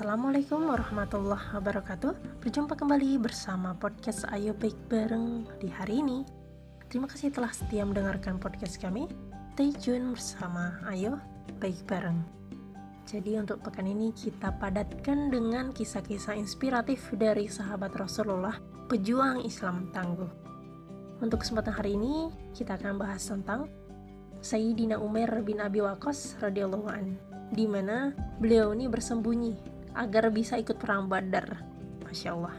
Assalamualaikum warahmatullahi wabarakatuh. Berjumpa kembali bersama podcast Ayo Baik Bareng di hari ini. Terima kasih telah setia mendengarkan podcast kami. Stay tune bersama Ayo Baik Bareng. Jadi untuk pekan ini kita padatkan dengan kisah-kisah inspiratif dari sahabat Rasulullah Pejuang Islam Tangguh. Untuk kesempatan hari ini kita akan bahas tentang Sayyidina Umar bin Abi Waqqas radhiyallahu an di mana beliau ini bersembunyi agar bisa ikut perang Badar. Masya Allah.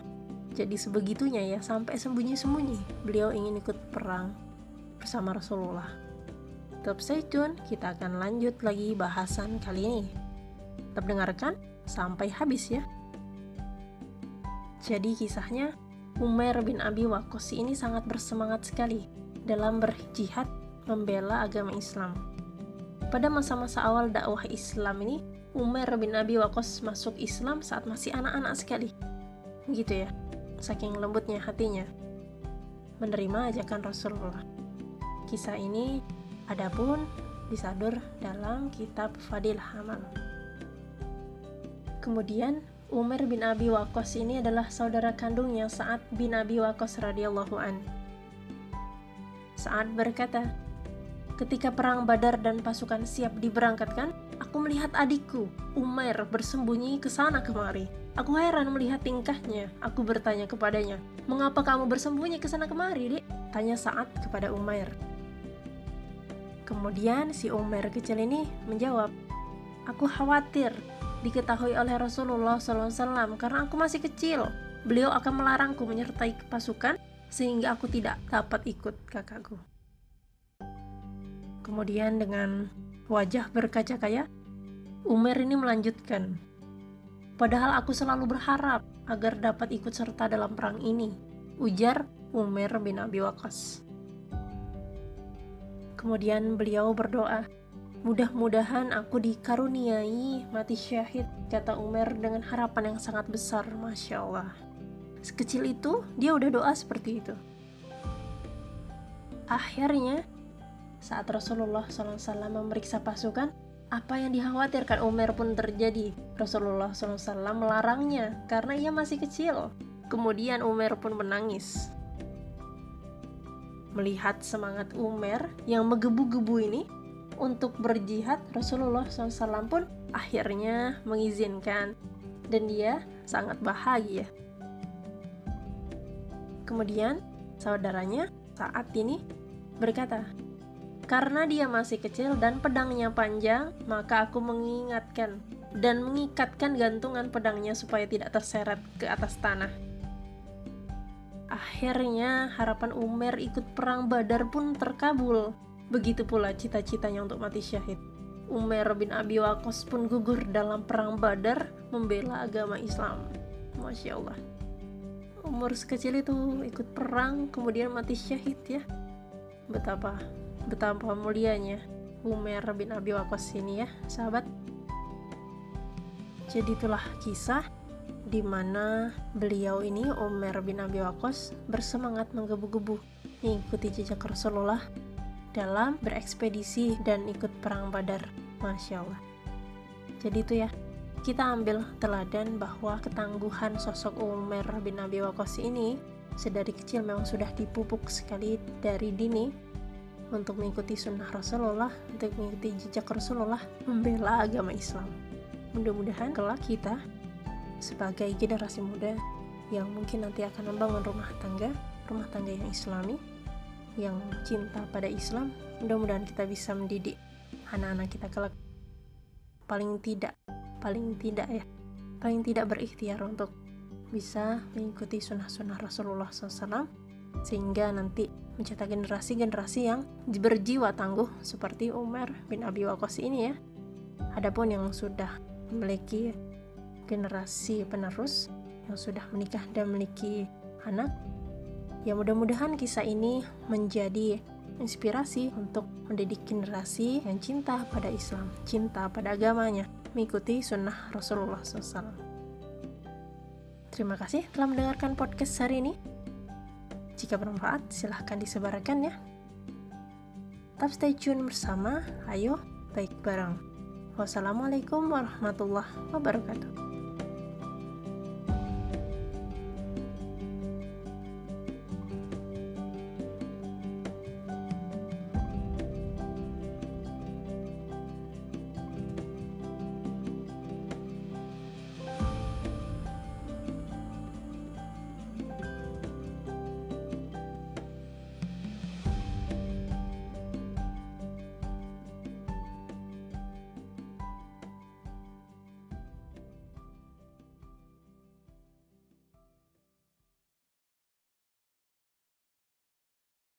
Jadi sebegitunya ya, sampai sembunyi-sembunyi beliau ingin ikut perang bersama Rasulullah. Tetap stay tune, kita akan lanjut lagi bahasan kali ini. Tetap dengarkan sampai habis ya. Jadi kisahnya, Umar bin Abi Waqqas ini sangat bersemangat sekali dalam berjihad membela agama Islam. Pada masa-masa awal dakwah Islam ini, Umar bin Abi Waqqas masuk Islam saat masih anak-anak sekali. Gitu ya, saking lembutnya hatinya. Menerima ajakan Rasulullah. Kisah ini adapun disadur dalam kitab Fadil Hamal. Kemudian Umar bin Abi Waqqas ini adalah saudara kandungnya Sa'ad bin Abi Waqqas radhiyallahu an. Sa'ad berkata, Ketika perang Badar dan pasukan siap diberangkatkan, aku melihat adikku, Umair, bersembunyi ke sana kemari. Aku heran melihat tingkahnya. Aku bertanya kepadanya, "Mengapa kamu bersembunyi ke sana kemari, Dek?" tanya saat kepada Umair. Kemudian si Umair kecil ini menjawab, "Aku khawatir diketahui oleh Rasulullah SAW karena aku masih kecil. Beliau akan melarangku menyertai pasukan sehingga aku tidak dapat ikut kakakku." Kemudian dengan wajah berkaca-kaca, Umar ini melanjutkan. Padahal aku selalu berharap agar dapat ikut serta dalam perang ini, ujar Umar bin Abi Waqqas. Kemudian beliau berdoa, Mudah-mudahan aku dikaruniai mati syahid, kata Umar dengan harapan yang sangat besar, Masya Allah. Sekecil itu, dia udah doa seperti itu. Akhirnya, saat Rasulullah SAW memeriksa pasukan, apa yang dikhawatirkan Umar pun terjadi. Rasulullah SAW melarangnya karena ia masih kecil. Kemudian Umar pun menangis. Melihat semangat Umar yang menggebu-gebu ini untuk berjihad, Rasulullah SAW pun akhirnya mengizinkan dan dia sangat bahagia. Kemudian saudaranya saat ini berkata, karena dia masih kecil dan pedangnya panjang, maka aku mengingatkan dan mengikatkan gantungan pedangnya supaya tidak terseret ke atas tanah. Akhirnya harapan Umar ikut perang Badar pun terkabul. Begitu pula cita-citanya untuk mati syahid. Umar bin Abi Waqqas pun gugur dalam perang Badar membela agama Islam. Masya Allah. Umur sekecil itu ikut perang kemudian mati syahid ya. Betapa betapa mulianya Umar bin Abi Waqqas ini ya sahabat jadi itulah kisah di mana beliau ini Umar bin Abi Waqqas bersemangat menggebu-gebu mengikuti jejak Rasulullah dalam berekspedisi dan ikut perang Badar. Masya Allah. Jadi itu ya, kita ambil teladan bahwa ketangguhan sosok Umar bin Abi Waqqas ini sedari kecil memang sudah dipupuk sekali dari dini untuk mengikuti sunnah Rasulullah, untuk mengikuti jejak Rasulullah, membela agama Islam. Mudah-mudahan kelak kita sebagai generasi muda yang mungkin nanti akan membangun rumah tangga, rumah tangga yang islami, yang cinta pada Islam, mudah-mudahan kita bisa mendidik anak-anak kita kelak paling tidak, paling tidak ya, paling tidak berikhtiar untuk bisa mengikuti sunnah-sunnah Rasulullah SAW sehingga nanti mencetak generasi-generasi yang berjiwa tangguh seperti Umar bin Abi Waqqas ini ya. Adapun yang sudah memiliki generasi penerus yang sudah menikah dan memiliki anak, ya mudah-mudahan kisah ini menjadi inspirasi untuk mendidik generasi yang cinta pada Islam, cinta pada agamanya, mengikuti sunnah Rasulullah SAW. Terima kasih telah mendengarkan podcast hari ini. Jika bermanfaat, silahkan disebarkan ya. Tetap stay tune bersama, ayo baik bareng. Wassalamualaikum warahmatullahi wabarakatuh.